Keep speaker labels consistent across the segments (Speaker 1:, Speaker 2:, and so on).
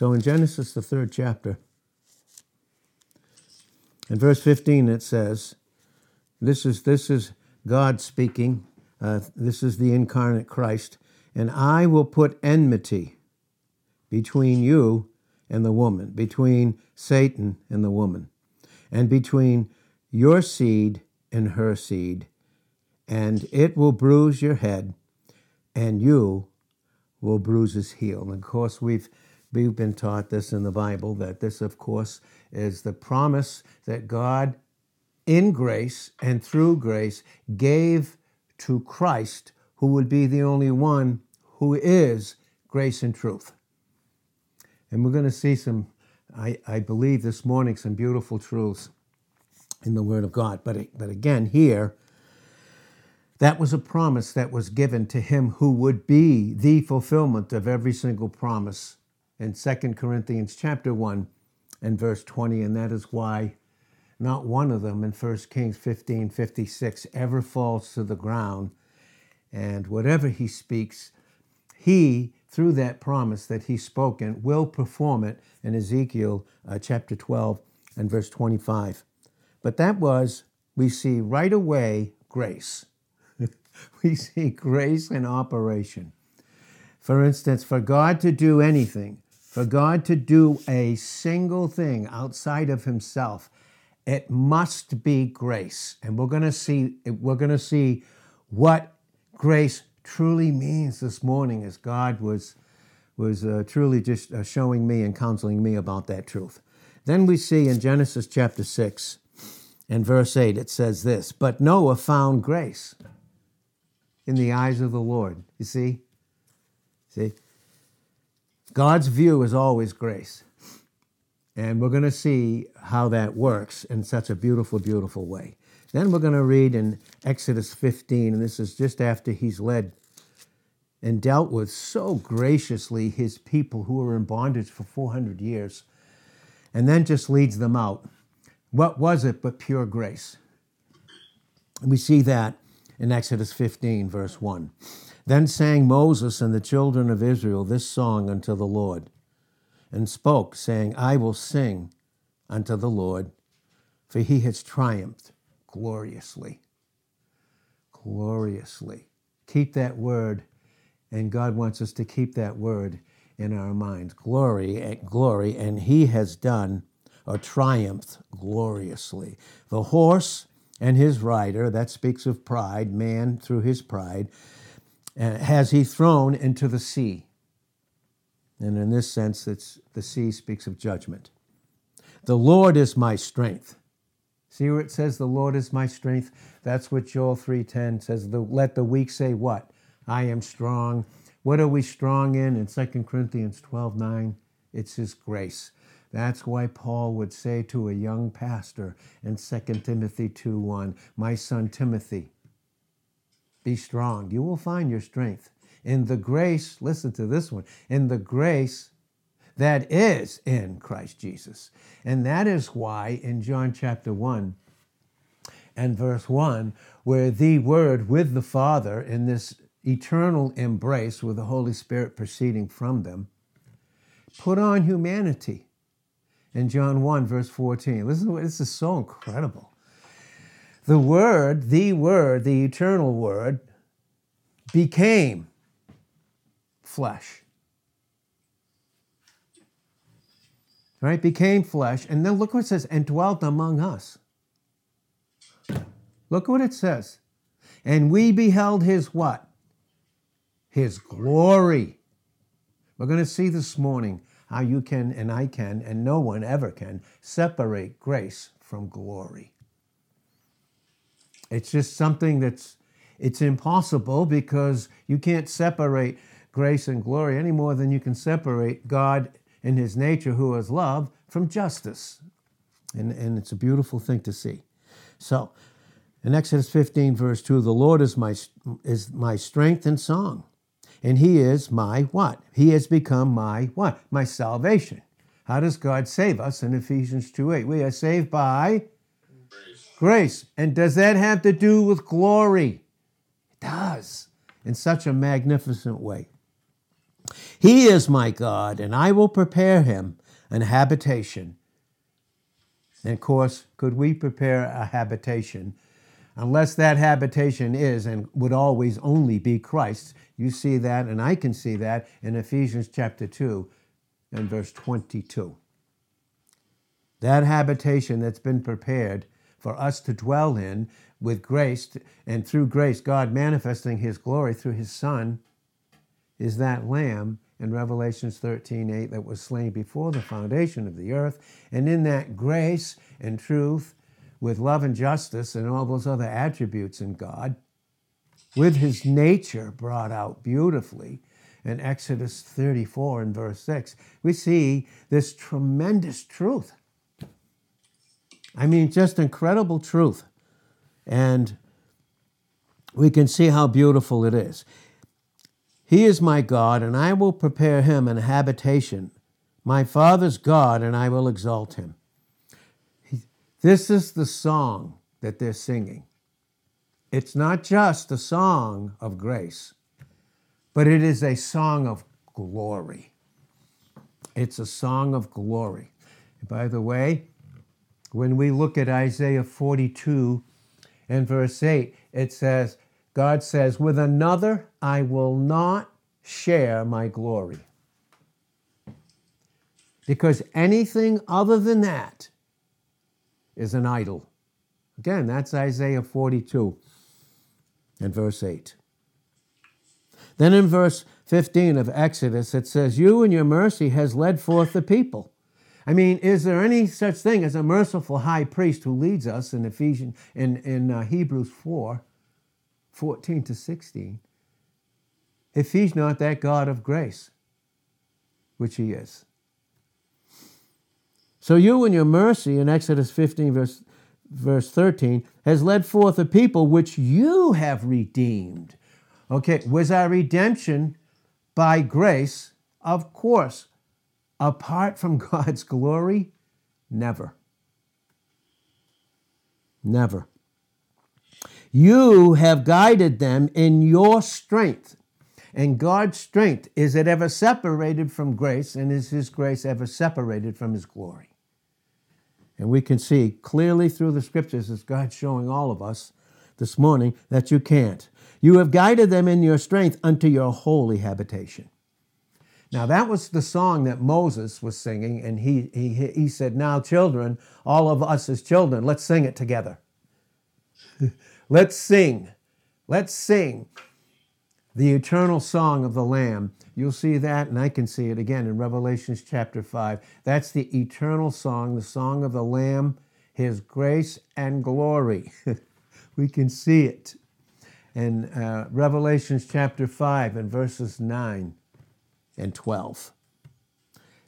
Speaker 1: So in Genesis, the third chapter, in verse 15, it says, This is, this is God speaking. Uh, this is the incarnate Christ. And I will put enmity between you and the woman, between Satan and the woman, and between your seed and her seed. And it will bruise your head, and you will bruise his heel. And of course, we've we've been taught this in the Bible that this, of course, is the promise that God, in grace and through grace, gave to Christ, who would be the only one who is grace and truth. And we're going to see some, I, I believe this morning, some beautiful truths in the Word of God. But, but again, here, that was a promise that was given to him who would be the fulfillment of every single promise in 2 Corinthians chapter 1 and verse 20. And that is why not one of them in 1 Kings 15 56 ever falls to the ground. And whatever he speaks, he, through that promise that he's spoken, will perform it in Ezekiel uh, chapter 12 and verse 25. But that was, we see right away, grace. we see grace in operation. For instance, for God to do anything, for God to do a single thing outside of himself, it must be grace. And we're going to see we're going to see what grace truly means this morning as God was was uh, truly just uh, showing me and counseling me about that truth. Then we see in Genesis chapter 6 and verse 8 it says this, but Noah found grace in the eyes of the Lord. You see? See? God's view is always grace. And we're going to see how that works in such a beautiful, beautiful way. Then we're going to read in Exodus 15, and this is just after he's led and dealt with so graciously his people who were in bondage for 400 years, and then just leads them out. What was it but pure grace? We see that in Exodus 15, verse 1. Then sang Moses and the children of Israel this song unto the Lord, and spoke, saying, I will sing unto the Lord, for he has triumphed gloriously. Gloriously. Keep that word, and God wants us to keep that word in our minds. Glory, eh, glory, and he has done or triumphed gloriously. The horse and his rider, that speaks of pride, man through his pride, has he thrown into the sea. And in this sense, the sea speaks of judgment. The Lord is my strength. See where it says, the Lord is my strength? That's what Joel 3.10 says. The, let the weak say what? I am strong. What are we strong in? In 2 Corinthians 12.9, it's his grace. That's why Paul would say to a young pastor in 2 Timothy 2.1, my son Timothy, be strong. You will find your strength in the grace, listen to this one, in the grace that is in Christ Jesus. And that is why in John chapter 1 and verse 1, where the Word with the Father in this eternal embrace with the Holy Spirit proceeding from them, put on humanity. In John 1, verse 14. Listen this is so incredible. The Word, the Word, the eternal Word, became flesh. Right? Became flesh. And then look what it says, and dwelt among us. Look what it says. And we beheld his what? His glory. We're going to see this morning how you can, and I can, and no one ever can, separate grace from glory. It's just something that's it's impossible because you can't separate grace and glory any more than you can separate God in his nature, who is love, from justice. And, and it's a beautiful thing to see. So, in Exodus 15, verse 2, the Lord is my, is my strength and song. And he is my what? He has become my what? My salvation. How does God save us in Ephesians 2 8? We are saved by Grace. And does that have to do with glory? It does, in such a magnificent way. He is my God, and I will prepare him an habitation. And of course, could we prepare a habitation? Unless that habitation is and would always only be Christ. You see that, and I can see that in Ephesians chapter 2 and verse 22. That habitation that's been prepared for us to dwell in with grace, and through grace, God manifesting his glory through his Son, is that Lamb in Revelations 13 8 that was slain before the foundation of the earth. And in that grace and truth, with love and justice and all those other attributes in God, with his nature brought out beautifully in Exodus 34 and verse 6, we see this tremendous truth. I mean, just incredible truth. And we can see how beautiful it is. He is my God, and I will prepare him an habitation, my Father's God, and I will exalt him. This is the song that they're singing. It's not just a song of grace, but it is a song of glory. It's a song of glory. By the way, when we look at Isaiah 42 and verse 8, it says, God says, With another I will not share my glory. Because anything other than that is an idol. Again, that's Isaiah 42 and verse 8. Then in verse 15 of Exodus, it says, You and your mercy has led forth the people. I mean, is there any such thing as a merciful high priest who leads us in Ephesians in, in uh, Hebrews 4, 14 to 16? If he's not that God of grace, which he is. So you in your mercy in Exodus 15, verse, verse 13, has led forth a people which you have redeemed. Okay, was our redemption by grace? Of course. Apart from God's glory? Never. Never. You have guided them in your strength. And God's strength, is it ever separated from grace? And is His grace ever separated from His glory? And we can see clearly through the scriptures, as God's showing all of us this morning, that you can't. You have guided them in your strength unto your holy habitation. Now, that was the song that Moses was singing, and he, he, he said, Now, children, all of us as children, let's sing it together. let's sing. Let's sing the eternal song of the Lamb. You'll see that, and I can see it again in Revelations chapter 5. That's the eternal song, the song of the Lamb, his grace and glory. we can see it in uh, Revelations chapter 5 and verses 9 and 12.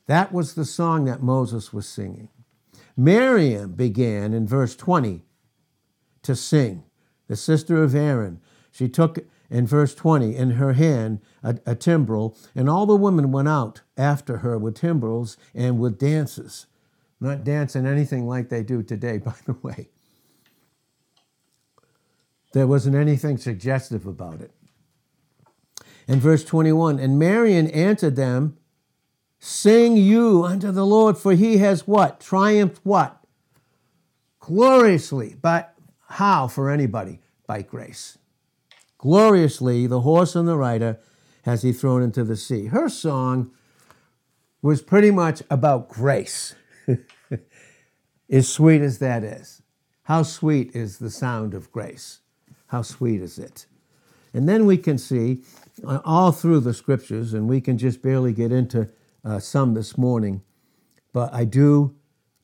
Speaker 1: That was the song that Moses was singing. Miriam began in verse 20 to sing, the sister of Aaron. She took in verse 20, in her hand a, a timbrel, and all the women went out after her with timbrels and with dances. Not dancing anything like they do today, by the way. There wasn't anything suggestive about it. In verse 21, and Marian answered them, Sing you unto the Lord, for he has what? Triumphed what? Gloriously. But how for anybody? By grace gloriously the horse and the rider has he thrown into the sea. Her song was pretty much about grace, as sweet as that is. How sweet is the sound of grace? How sweet is it? And then we can see all through the scriptures, and we can just barely get into uh, some this morning, but I do,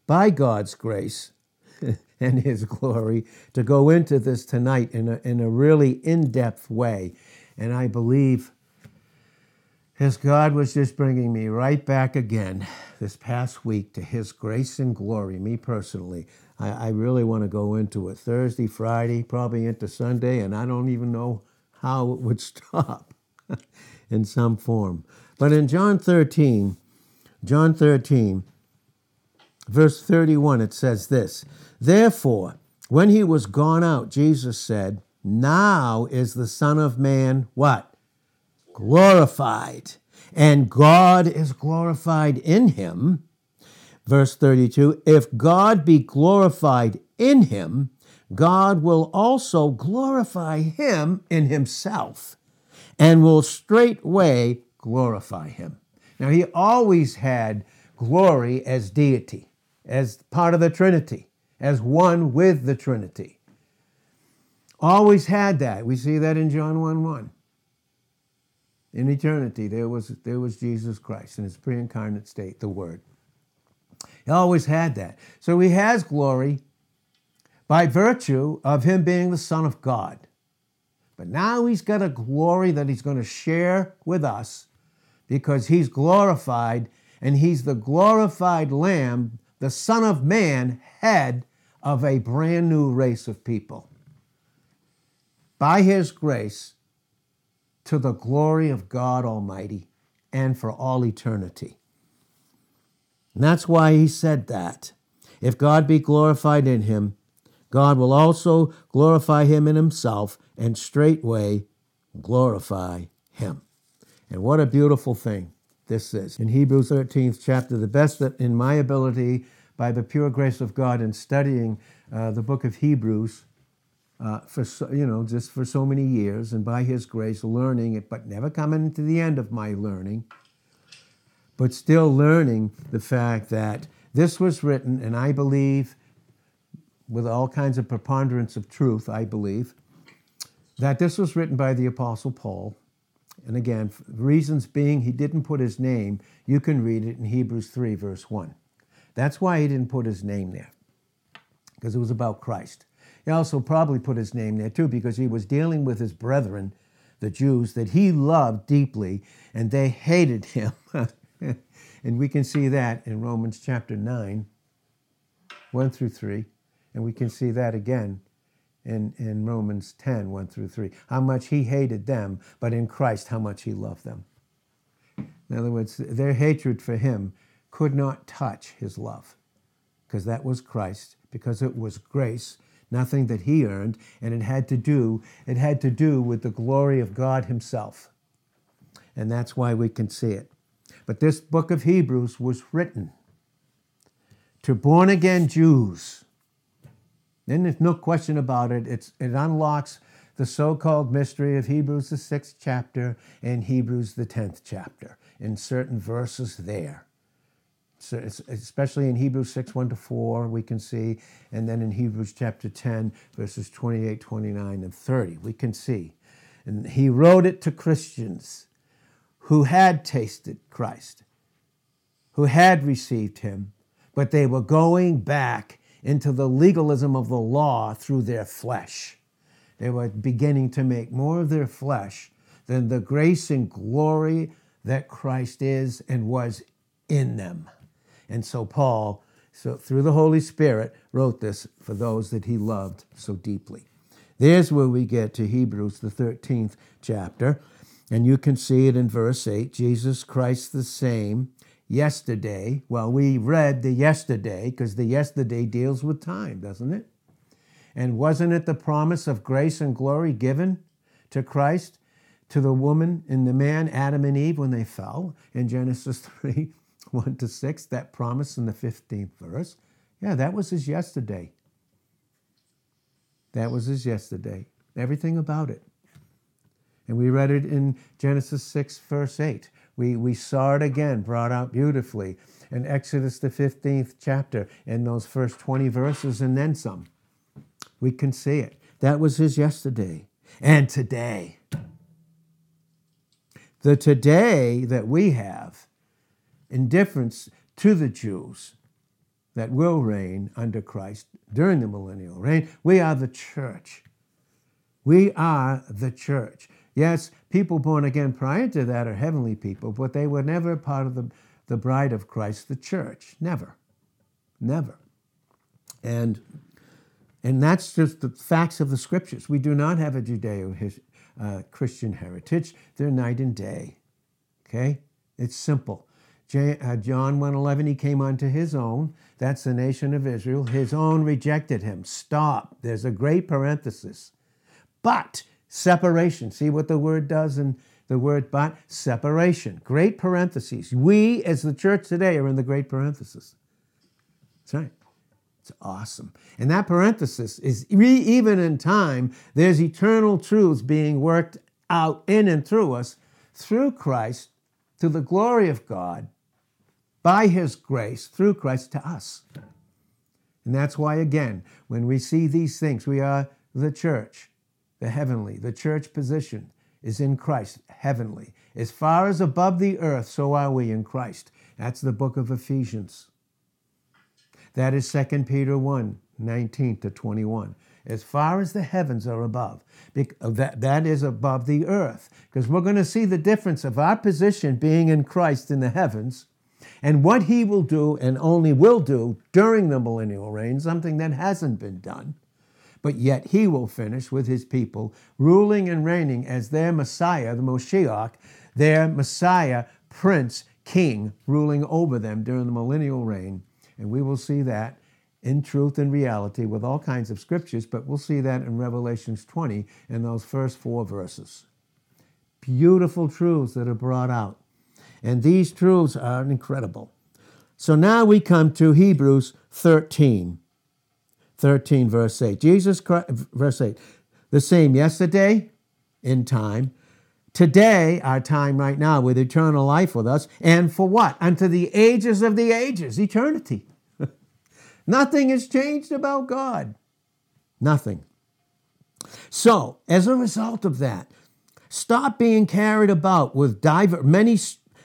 Speaker 1: by God's grace, and His glory to go into this tonight in a, in a really in depth way. And I believe as God was just bringing me right back again this past week to His grace and glory, me personally. I, I really want to go into it Thursday, Friday, probably into Sunday, and I don't even know how it would stop in some form. But in John 13, John 13, verse 31, it says this Therefore, when he was gone out, Jesus said, Now is the Son of Man what? Glorified. and God is glorified in him. Verse 32 If God be glorified in him, God will also glorify him in himself and will straightway glorify him. Now, he always had glory as deity, as part of the Trinity, as one with the Trinity. Always had that. We see that in John 1 1. In eternity, there was, there was Jesus Christ in his pre incarnate state, the Word. He always had that. So he has glory by virtue of him being the Son of God. But now he's got a glory that he's going to share with us because he's glorified and he's the glorified Lamb, the Son of Man, head of a brand new race of people. By his grace, to the glory of God Almighty and for all eternity. And that's why he said that. If God be glorified in him, God will also glorify him in himself and straightway glorify him. And what a beautiful thing this is. In Hebrews 13th chapter, the best that in my ability, by the pure grace of God, in studying uh, the book of Hebrews, uh, for so, you know just for so many years, and by His grace, learning it, but never coming to the end of my learning, but still learning the fact that this was written, and I believe with all kinds of preponderance of truth, I believe, that this was written by the Apostle Paul. And again, reasons being he didn't put his name, you can read it in Hebrews 3, verse 1. That's why he didn't put his name there, because it was about Christ. He also probably put his name there too, because he was dealing with his brethren, the Jews, that he loved deeply, and they hated him. and we can see that in Romans chapter 9, 1 through 3. And we can see that again in, in Romans 10, 1 through 3. How much he hated them, but in Christ, how much he loved them. In other words, their hatred for him could not touch his love because that was Christ, because it was grace, nothing that he earned, and it had to do, it had to do with the glory of God himself. And that's why we can see it. But this book of Hebrews was written to born again Jews then there's no question about it. It's, it unlocks the so called mystery of Hebrews, the sixth chapter, and Hebrews, the tenth chapter, in certain verses there. So especially in Hebrews 6, 1 to 4, we can see, and then in Hebrews chapter 10, verses 28, 29, and 30, we can see. And he wrote it to Christians who had tasted Christ, who had received him, but they were going back into the legalism of the law through their flesh. They were beginning to make more of their flesh than the grace and glory that Christ is and was in them. And so Paul, so through the Holy Spirit, wrote this for those that he loved so deeply. There's where we get to Hebrews, the 13th chapter, and you can see it in verse 8 Jesus Christ the same yesterday. Well, we read the yesterday because the yesterday deals with time, doesn't it? And wasn't it the promise of grace and glory given to Christ, to the woman and the man, Adam and Eve, when they fell in Genesis 3 1 to 6, that promise in the 15th verse? Yeah, that was his yesterday. That was his yesterday. Everything about it. And we read it in Genesis 6, verse 8. We, we saw it again, brought out beautifully in Exodus, the 15th chapter, in those first 20 verses and then some. We can see it. That was his yesterday and today. The today that we have, in difference to the Jews that will reign under Christ during the millennial reign, we are the church. We are the church. Yes, people born again prior to that are heavenly people, but they were never part of the, the bride of Christ, the church. Never. Never. And, and that's just the facts of the scriptures. We do not have a Judeo uh, Christian heritage, they're night and day. Okay? It's simple. J, uh, John 1:11 he came unto his own that's the nation of Israel his own rejected him stop there's a great parenthesis but Separation. See what the word does in the word but, separation. Great parentheses. We, as the church today, are in the great parenthesis. That's right. It's awesome. And that parenthesis is even in time, there's eternal truths being worked out in and through us through Christ to the glory of God by his grace through Christ to us. And that's why, again, when we see these things, we are the church, the heavenly, the church position is in Christ, heavenly. As far as above the earth, so are we in Christ. That's the book of Ephesians. That is 2 Peter 1 19 to 21. As far as the heavens are above, uh, that, that is above the earth. Because we're going to see the difference of our position being in Christ in the heavens and what he will do and only will do during the millennial reign, something that hasn't been done. But yet he will finish with his people, ruling and reigning as their Messiah, the Moshiach, their Messiah, Prince, King, ruling over them during the millennial reign and we will see that in truth and reality with all kinds of scriptures, but we'll see that in Revelations 20 in those first four verses. Beautiful truths that are brought out. And these truths are incredible. So now we come to Hebrews 13. 13, verse 8. Jesus Christ, verse 8. The same yesterday in time, today, our time right now, with eternal life with us, and for what? Unto the ages of the ages, eternity. Nothing has changed about God. Nothing. So, as a result of that, stop being carried about with diver, many,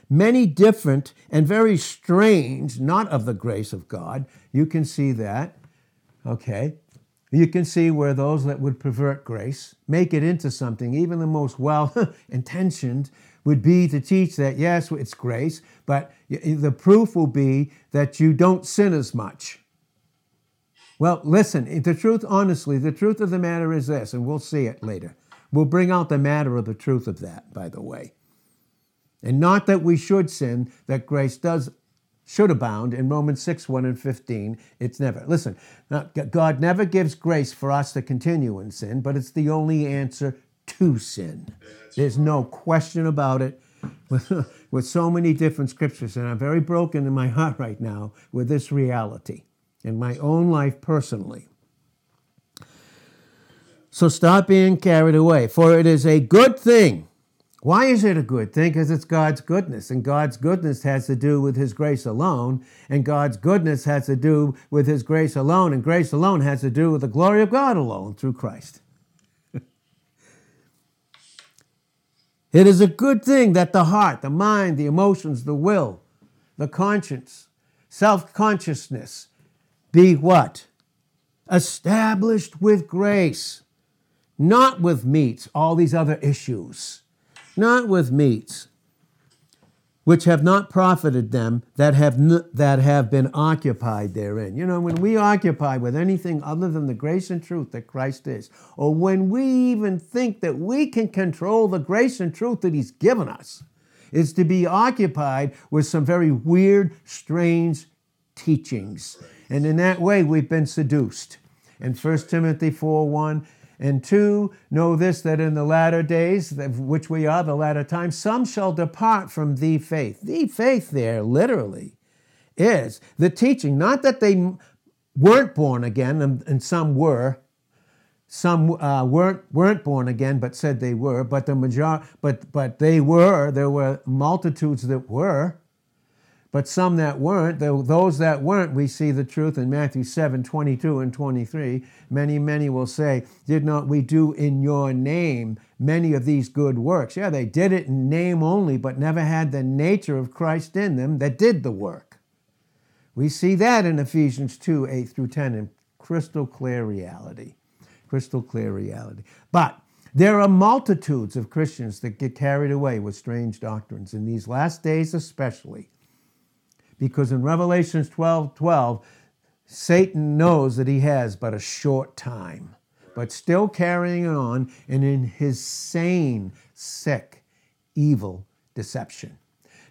Speaker 1: many different and very strange, not of the grace of God. You can see that. Okay. You can see where those that would pervert grace, make it into something, even the most well intentioned, would be to teach that, yes, it's grace, but the proof will be that you don't sin as much. Well, listen, the truth, honestly, the truth of the matter is this, and we'll see it later. We'll bring out the matter of the truth of that, by the way. And not that we should sin, that grace does should abound in Romans 6 1 and 15. It's never. Listen, God never gives grace for us to continue in sin, but it's the only answer to sin. There's no question about it. With, so many different scriptures, and I'm very broken in my heart right now with this reality in my own life personally. So stop being carried away, for it is a good thing why is it a good thing? Because it's God's goodness, and God's goodness has to do with His grace alone, and God's goodness has to do with His grace alone, and grace alone has to do with the glory of God alone through Christ. it is a good thing that the heart, the mind, the emotions, the will, the conscience, self consciousness be what? Established with grace, not with meats, all these other issues not with meats, which have not profited them that have, n- that have been occupied therein. You know, when we occupy with anything other than the grace and truth that Christ is, or when we even think that we can control the grace and truth that He's given us, is to be occupied with some very weird, strange teachings. And in that way, we've been seduced. In 1 Timothy 4 1, and two, know this that in the latter days, which we are, the latter times, some shall depart from the faith. The faith there, literally, is the teaching, not that they weren't born again, and, and some were. Some uh, weren't weren't born again, but said they were. But the major, but but they were. There were multitudes that were. But some that weren't, those that weren't, we see the truth in Matthew 7 22 and 23. Many, many will say, Did not we do in your name many of these good works? Yeah, they did it in name only, but never had the nature of Christ in them that did the work. We see that in Ephesians 2 8 through 10 in crystal clear reality. Crystal clear reality. But there are multitudes of Christians that get carried away with strange doctrines in these last days, especially because in Revelations 12 12, Satan knows that he has but a short time, but still carrying on and in his sane, sick, evil deception.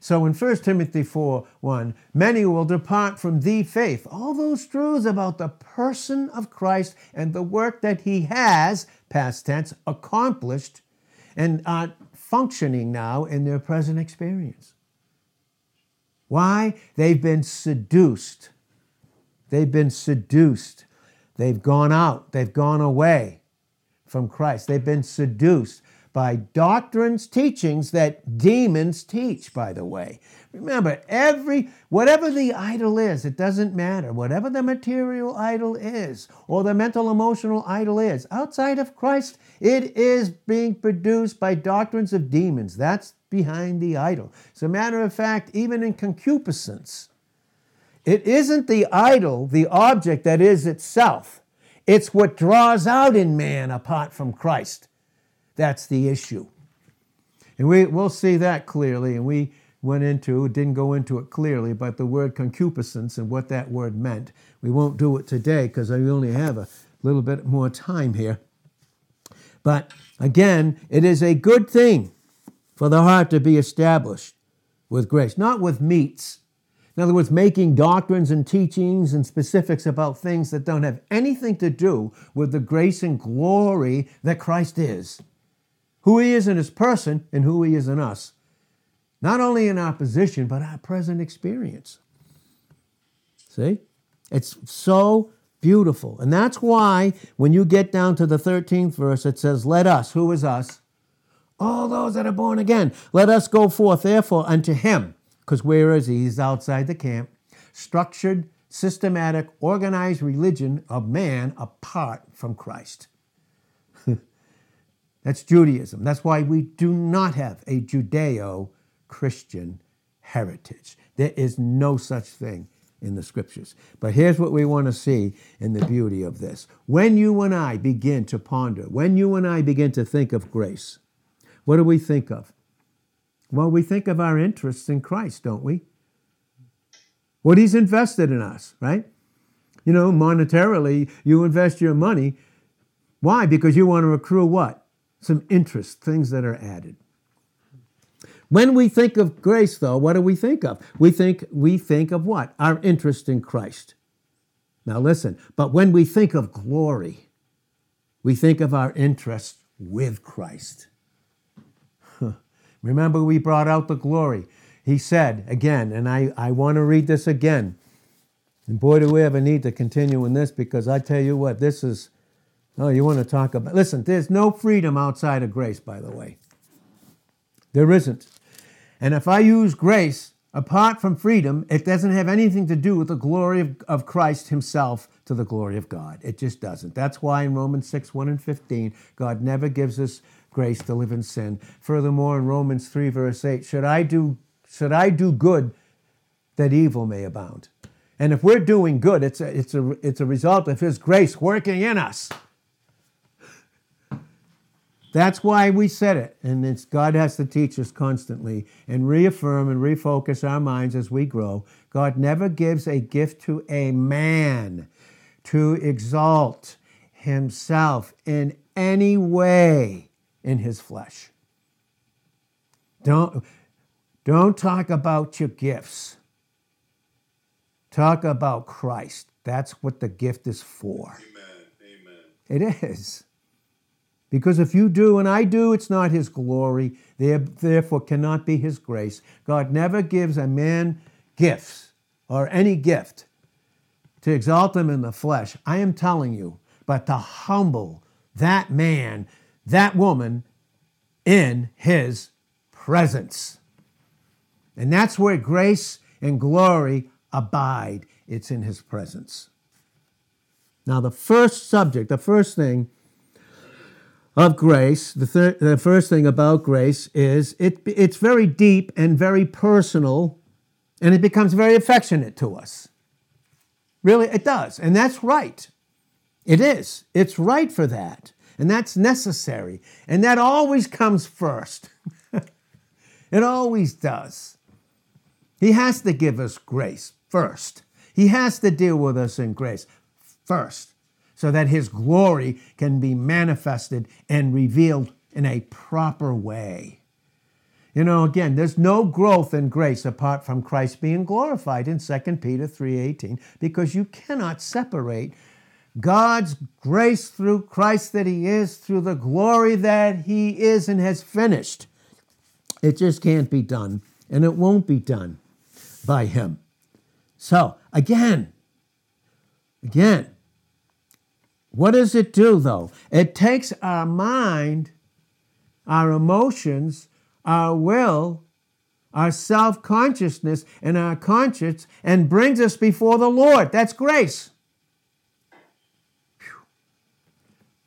Speaker 1: So in 1 Timothy 4 1, many will depart from the faith. All those truths about the person of Christ and the work that he has, past tense, accomplished and are functioning now in their present experience. Why? They've been seduced. They've been seduced. They've gone out. They've gone away from Christ. They've been seduced by doctrines, teachings that demons teach, by the way. Remember, every whatever the idol is, it doesn't matter. Whatever the material idol is, or the mental emotional idol is, outside of Christ, it is being produced by doctrines of demons. That's behind the idol. As a matter of fact, even in concupiscence, it isn't the idol, the object that is itself. It's what draws out in man apart from Christ. That's the issue. And we, we'll see that clearly. And we went into, didn't go into it clearly, but the word concupiscence and what that word meant. We won't do it today because I only have a little bit more time here. But again, it is a good thing for the heart to be established with grace, not with meats. In other words, making doctrines and teachings and specifics about things that don't have anything to do with the grace and glory that Christ is who he is in his person and who he is in us, not only in our position, but our present experience. See? It's so beautiful. And that's why when you get down to the 13th verse, it says, Let us, who is us? All those that are born again, let us go forth, therefore, unto him. Because where is he? He's outside the camp. Structured, systematic, organized religion of man apart from Christ. That's Judaism. That's why we do not have a Judeo Christian heritage. There is no such thing in the scriptures. But here's what we want to see in the beauty of this. When you and I begin to ponder, when you and I begin to think of grace, what do we think of? Well, we think of our interests in Christ, don't we? What He's invested in us, right? You know, monetarily, you invest your money. Why? Because you want to accrue what? some interest, things that are added. When we think of grace, though, what do we think of? We think we think of what? Our interest in Christ. Now listen, but when we think of glory, we think of our interest with Christ. Remember, we brought out the glory. He said again, and I, I want to read this again. And boy, do we ever need to continue in this because I tell you what, this is Oh, you want to talk about. Listen, there's no freedom outside of grace, by the way. There isn't. And if I use grace apart from freedom, it doesn't have anything to do with the glory of, of Christ Himself to the glory of God. It just doesn't. That's why in Romans 6 1 and 15, God never gives us grace to live in sin. Furthermore, in Romans 3, verse 8, should I do, should I do good that evil may abound? And if we're doing good, it's a, it's, a, it's a result of His grace working in us. That's why we said it. And it's, God has to teach us constantly and reaffirm and refocus our minds as we grow. God never gives a gift to a man to exalt himself in any way in his flesh. Don't, don't talk about your gifts. Talk about Christ. That's what the gift is for. Amen. Amen. It is. Because if you do and I do, it's not his glory, therefore cannot be his grace. God never gives a man gifts or any gift to exalt him in the flesh. I am telling you, but to humble that man, that woman in his presence. And that's where grace and glory abide. It's in his presence. Now, the first subject, the first thing of grace, the, thir- the first thing about grace is it, it's very deep and very personal, and it becomes very affectionate to us. Really, it does. And that's right. It is. It's right for that. And that's necessary. And that always comes first. it always does. He has to give us grace first. He has to deal with us in grace first so that his glory can be manifested and revealed in a proper way. You know, again, there's no growth in grace apart from Christ being glorified in 2 Peter 3:18 because you cannot separate God's grace through Christ that he is through the glory that he is and has finished. It just can't be done, and it won't be done by him. So, again, again, what does it do though? It takes our mind, our emotions, our will, our self consciousness, and our conscience and brings us before the Lord. That's grace.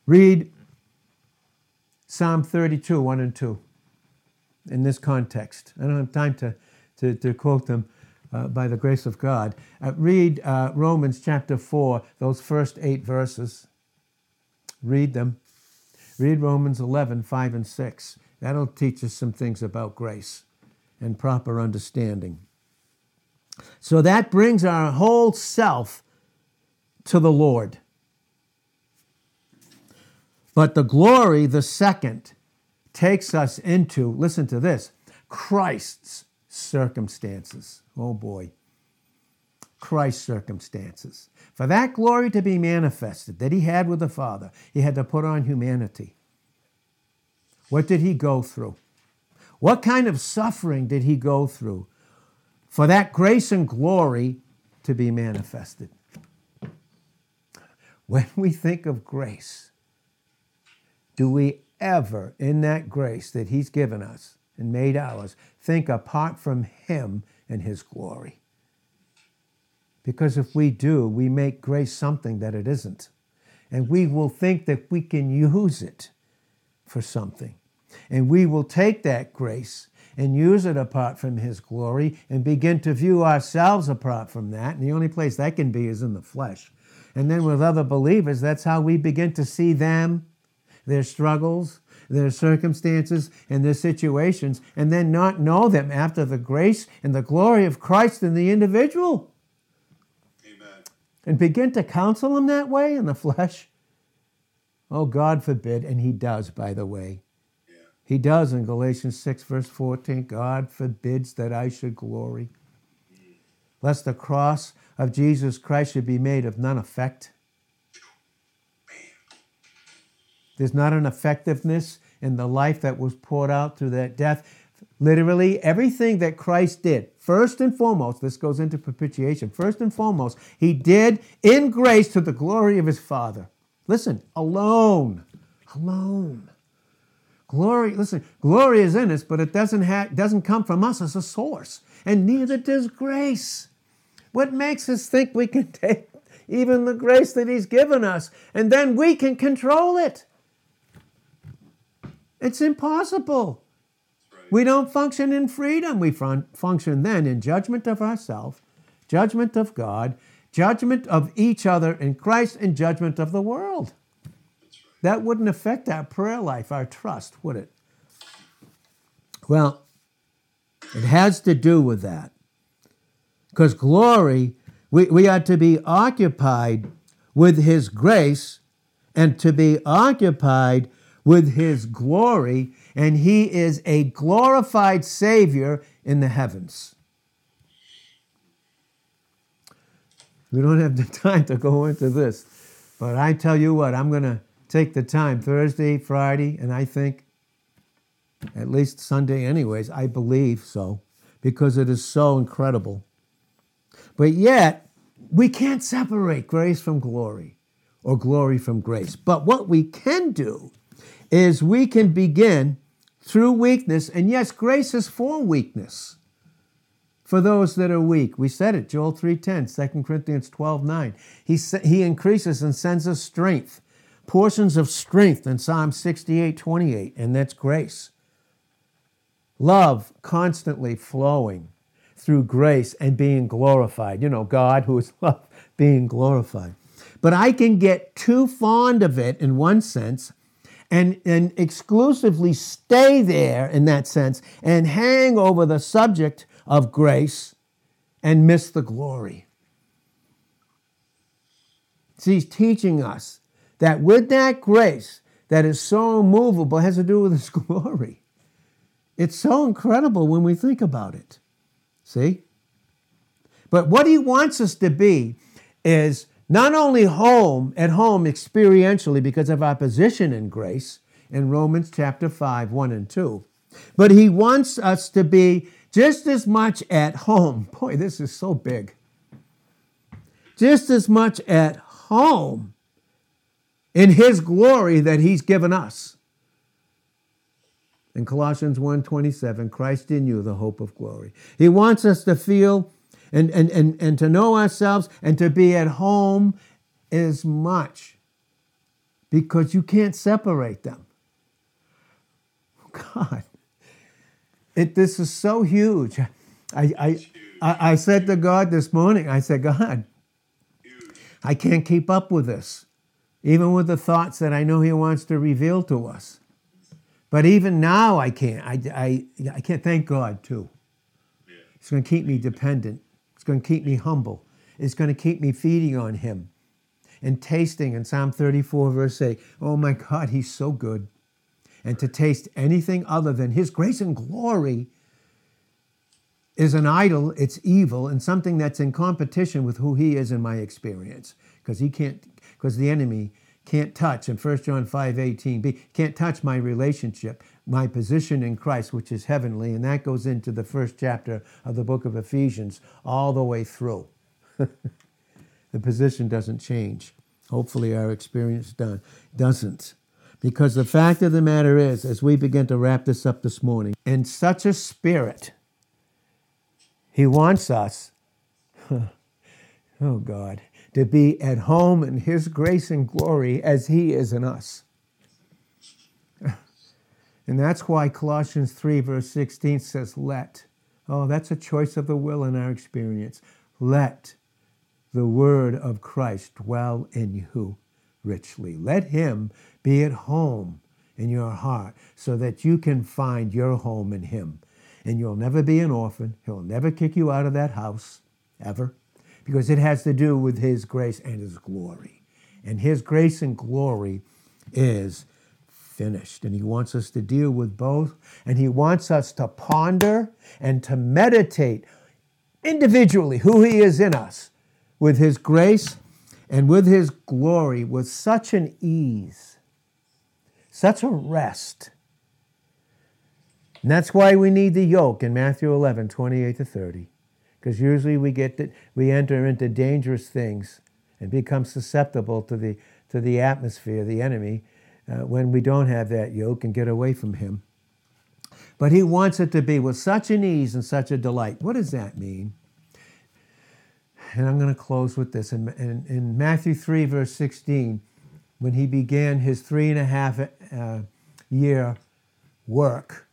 Speaker 1: Read Psalm 32, 1 and 2 in this context. I don't have time to, to, to quote them uh, by the grace of God. Uh, read uh, Romans chapter 4, those first eight verses. Read them. Read Romans 11, 5 and 6. That'll teach us some things about grace and proper understanding. So that brings our whole self to the Lord. But the glory, the second, takes us into, listen to this, Christ's circumstances. Oh boy. Christ's circumstances. For that glory to be manifested that he had with the Father, he had to put on humanity. What did he go through? What kind of suffering did he go through for that grace and glory to be manifested? When we think of grace, do we ever, in that grace that he's given us and made ours, think apart from him and his glory? Because if we do, we make grace something that it isn't. And we will think that we can use it for something. And we will take that grace and use it apart from His glory and begin to view ourselves apart from that. And the only place that can be is in the flesh. And then with other believers, that's how we begin to see them, their struggles, their circumstances, and their situations, and then not know them after the grace and the glory of Christ in the individual. Amen. And begin to counsel them that way in the flesh. Oh, God forbid. And He does, by the way. He does in Galatians 6, verse 14 God forbids that I should glory, mm. lest the cross of Jesus Christ should be made of none effect. There's not an effectiveness in the life that was poured out through that death. Literally, everything that Christ did, first and foremost, this goes into propitiation. First and foremost, he did in grace to the glory of his Father. Listen, alone, alone. Glory, listen, glory is in us, but it doesn't, ha- doesn't come from us as a source, and neither does grace. What makes us think we can take even the grace that He's given us and then we can control it? It's impossible. We don't function in freedom. We fun- function then in judgment of ourselves, judgment of God, judgment of each other in Christ, and judgment of the world. That wouldn't affect our prayer life, our trust, would it? Well, it has to do with that. Because glory, we, we are to be occupied with His grace and to be occupied with His glory, and He is a glorified Savior in the heavens. We don't have the time to go into this, but I tell you what, I'm going to take the time Thursday, Friday, and I think at least Sunday, anyways. I believe so because it is so incredible. But yet, we can't separate grace from glory or glory from grace. But what we can do is we can begin through weakness, and yes, grace is for weakness. For those that are weak. We said it, Joel 3.10, 2 Corinthians 12.9. He, he increases and sends us strength portions of strength in Psalm 68 28, and that's grace. Love constantly flowing through grace and being glorified. You know, God who is love being glorified. But I can get too fond of it in one sense and, and exclusively stay there in that sense and hang over the subject of grace and miss the glory. See, he's teaching us that with that grace that is so immovable has to do with His glory. It's so incredible when we think about it. See? But what He wants us to be is not only home, at home experientially because of our position in grace in Romans chapter 5, 1 and 2, But he wants us to be just as much at home. Boy, this is so big. Just as much at home in his glory that he's given us. In Colossians 1:27, Christ in you, the hope of glory. He wants us to feel and, and, and, and to know ourselves and to be at home as much because you can't separate them. God, it, this is so huge. I, I, I, I said to God this morning, I said, God, I can't keep up with this, even with the thoughts that I know He wants to reveal to us. But even now, I can't. I, I, I can't thank God, too. It's going to keep me dependent, going to keep me humble, it's going to keep me feeding on Him and tasting in Psalm 34, verse 8. Oh my God, He's so good and to taste anything other than His grace and glory is an idol, it's evil, and something that's in competition with who He is in my experience. Because He can't, because the enemy can't touch, in 1 John 5 18, b can't touch my relationship, my position in Christ, which is heavenly, and that goes into the first chapter of the book of Ephesians all the way through. the position doesn't change. Hopefully, our experience done doesn't. Because the fact of the matter is, as we begin to wrap this up this morning, in such a spirit, He wants us, oh God, to be at home in His grace and glory as He is in us. And that's why Colossians 3, verse 16 says, Let. Oh, that's a choice of the will in our experience. Let the word of Christ dwell in you richly. Let Him be at home in your heart so that you can find your home in Him. And you'll never be an orphan. He'll never kick you out of that house, ever, because it has to do with His grace and His glory. And His grace and glory is finished. And He wants us to deal with both. And He wants us to ponder and to meditate individually who He is in us with His grace and with His glory with such an ease such a rest. And that's why we need the yoke in Matthew 11, 28 to 30. Because usually we get that we enter into dangerous things and become susceptible to the, to the atmosphere, the enemy, uh, when we don't have that yoke and get away from him. But he wants it to be with such an ease and such a delight. What does that mean? And I'm going to close with this. In, in, in Matthew 3, verse 16, when he began his three and a half uh, year work,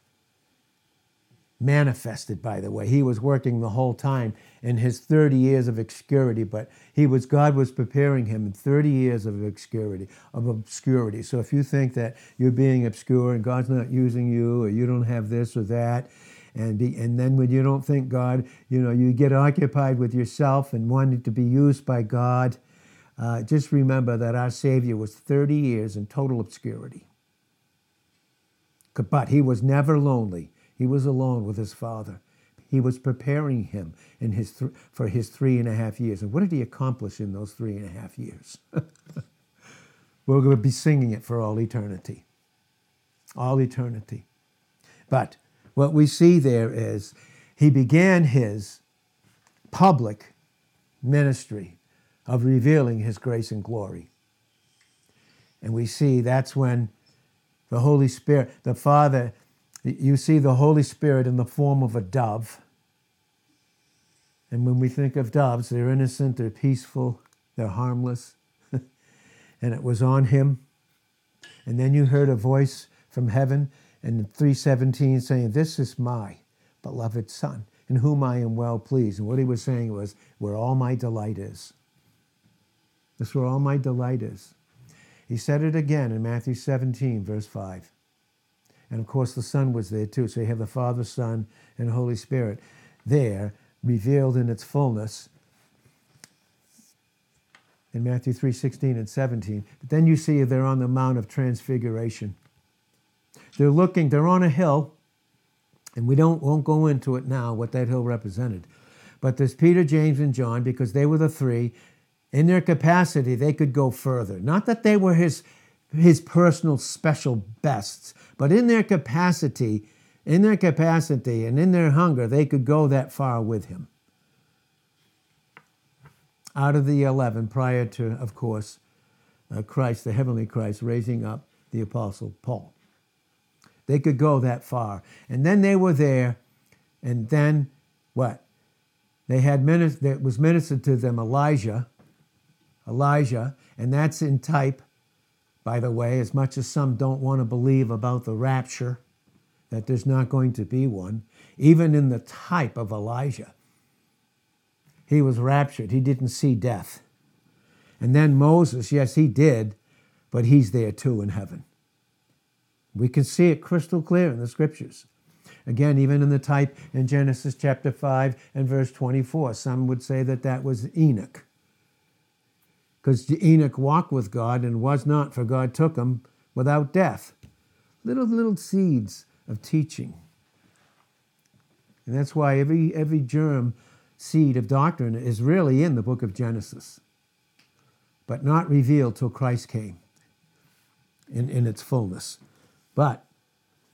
Speaker 1: manifested, by the way. He was working the whole time in his 30 years of obscurity, but he was God was preparing him in 30 years of obscurity, of obscurity. So if you think that you're being obscure and God's not using you, or you don't have this or that, and be, and then when you don't think God, you know, you get occupied with yourself and wanting to be used by God, uh, just remember that our Savior was 30 years in total obscurity. But he was never lonely. He was alone with his Father. He was preparing him in his th- for his three and a half years. And what did he accomplish in those three and a half years? We're going to be singing it for all eternity. All eternity. But what we see there is he began his public ministry of revealing his grace and glory. And we see that's when the Holy Spirit, the Father, you see the Holy Spirit in the form of a dove. And when we think of doves, they're innocent, they're peaceful, they're harmless. and it was on him. And then you heard a voice from heaven in 317 saying, This is my beloved Son, in whom I am well pleased. And what he was saying was, Where all my delight is. That's where all my delight is. He said it again in Matthew 17, verse 5. And of course, the Son was there too. So you have the Father, Son, and Holy Spirit there, revealed in its fullness in Matthew 3 16 and 17. But then you see they're on the Mount of Transfiguration. They're looking, they're on a hill, and we don't, won't go into it now what that hill represented. But there's Peter, James, and John because they were the three in their capacity, they could go further. Not that they were his, his personal special bests, but in their capacity, in their capacity and in their hunger, they could go that far with him. Out of the 11, prior to, of course, uh, Christ, the heavenly Christ, raising up the Apostle Paul. They could go that far. And then they were there, and then what? They had minister, that was ministered to them Elijah, Elijah, and that's in type, by the way, as much as some don't want to believe about the rapture, that there's not going to be one, even in the type of Elijah. He was raptured, he didn't see death. And then Moses, yes, he did, but he's there too in heaven. We can see it crystal clear in the scriptures. Again, even in the type in Genesis chapter 5 and verse 24, some would say that that was Enoch. Because Enoch walked with God and was not, for God took him without death. Little, little seeds of teaching. And that's why every, every germ seed of doctrine is really in the book of Genesis, but not revealed till Christ came in, in its fullness. But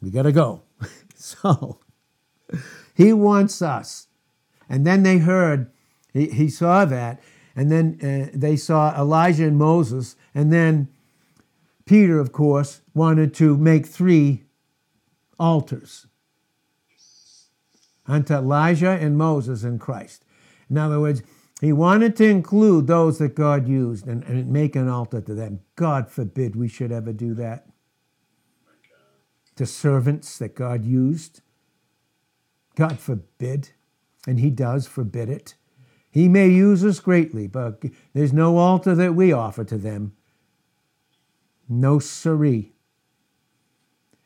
Speaker 1: we got to go. so he wants us. And then they heard, he, he saw that, and then uh, they saw Elijah and Moses, and then Peter, of course, wanted to make three altars unto Elijah and Moses and Christ. In other words, he wanted to include those that God used and, and make an altar to them. God forbid we should ever do that to servants that God used. God forbid, and He does forbid it. He may use us greatly, but there's no altar that we offer to them. No siree.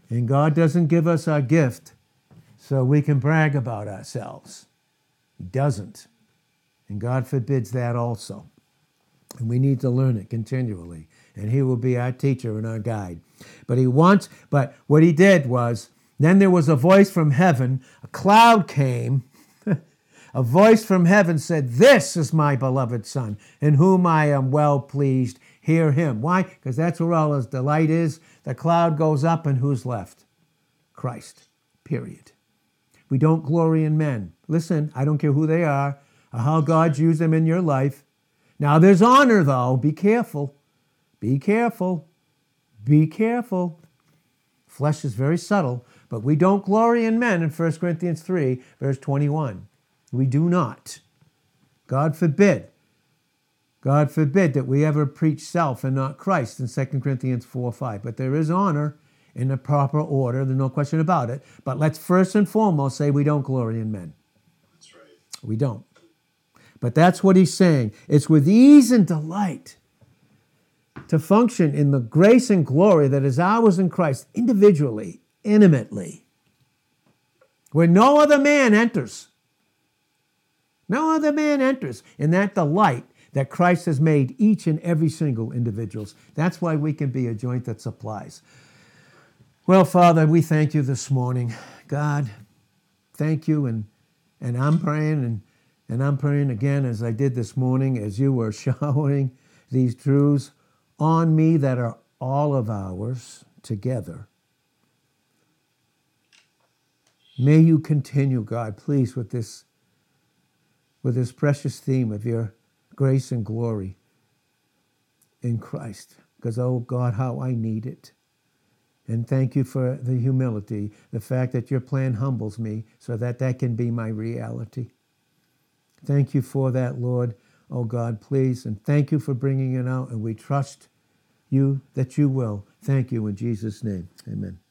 Speaker 1: And God doesn't give us our gift so we can brag about ourselves. He doesn't. And God forbids that also. And we need to learn it continually and he will be our teacher and our guide. But he wants, but what he did was, then there was a voice from heaven, a cloud came, a voice from heaven said, This is my beloved Son, in whom I am well pleased. Hear him. Why? Because that's where all his delight is. The cloud goes up, and who's left? Christ. Period. We don't glory in men. Listen, I don't care who they are or how God's used them in your life. Now, there's honor, though. Be careful. Be careful. Be careful. Flesh is very subtle, but we don't glory in men in 1 Corinthians 3, verse 21. We do not. God forbid. God forbid that we ever preach self and not Christ in 2 Corinthians 4 5. But there is honor in the proper order, there's no question about it. But let's first and foremost say we don't glory in men.
Speaker 2: That's right.
Speaker 1: We don't. But that's what he's saying. It's with ease and delight to function in the grace and glory that is ours in Christ individually, intimately, where no other man enters. No other man enters in that delight that Christ has made each and every single individuals. That's why we can be a joint that supplies. Well, Father, we thank you this morning. God, thank you and and I'm praying and and I'm praying again as I did this morning as you were showering these truths on me that are all of ours together. May you continue, God, please, with this, with this precious theme of your grace and glory in Christ. Because, oh God, how I need it. And thank you for the humility, the fact that your plan humbles me so that that can be my reality. Thank you for that, Lord. Oh God, please. And thank you for bringing it out. And we trust you that you will. Thank you in Jesus' name. Amen.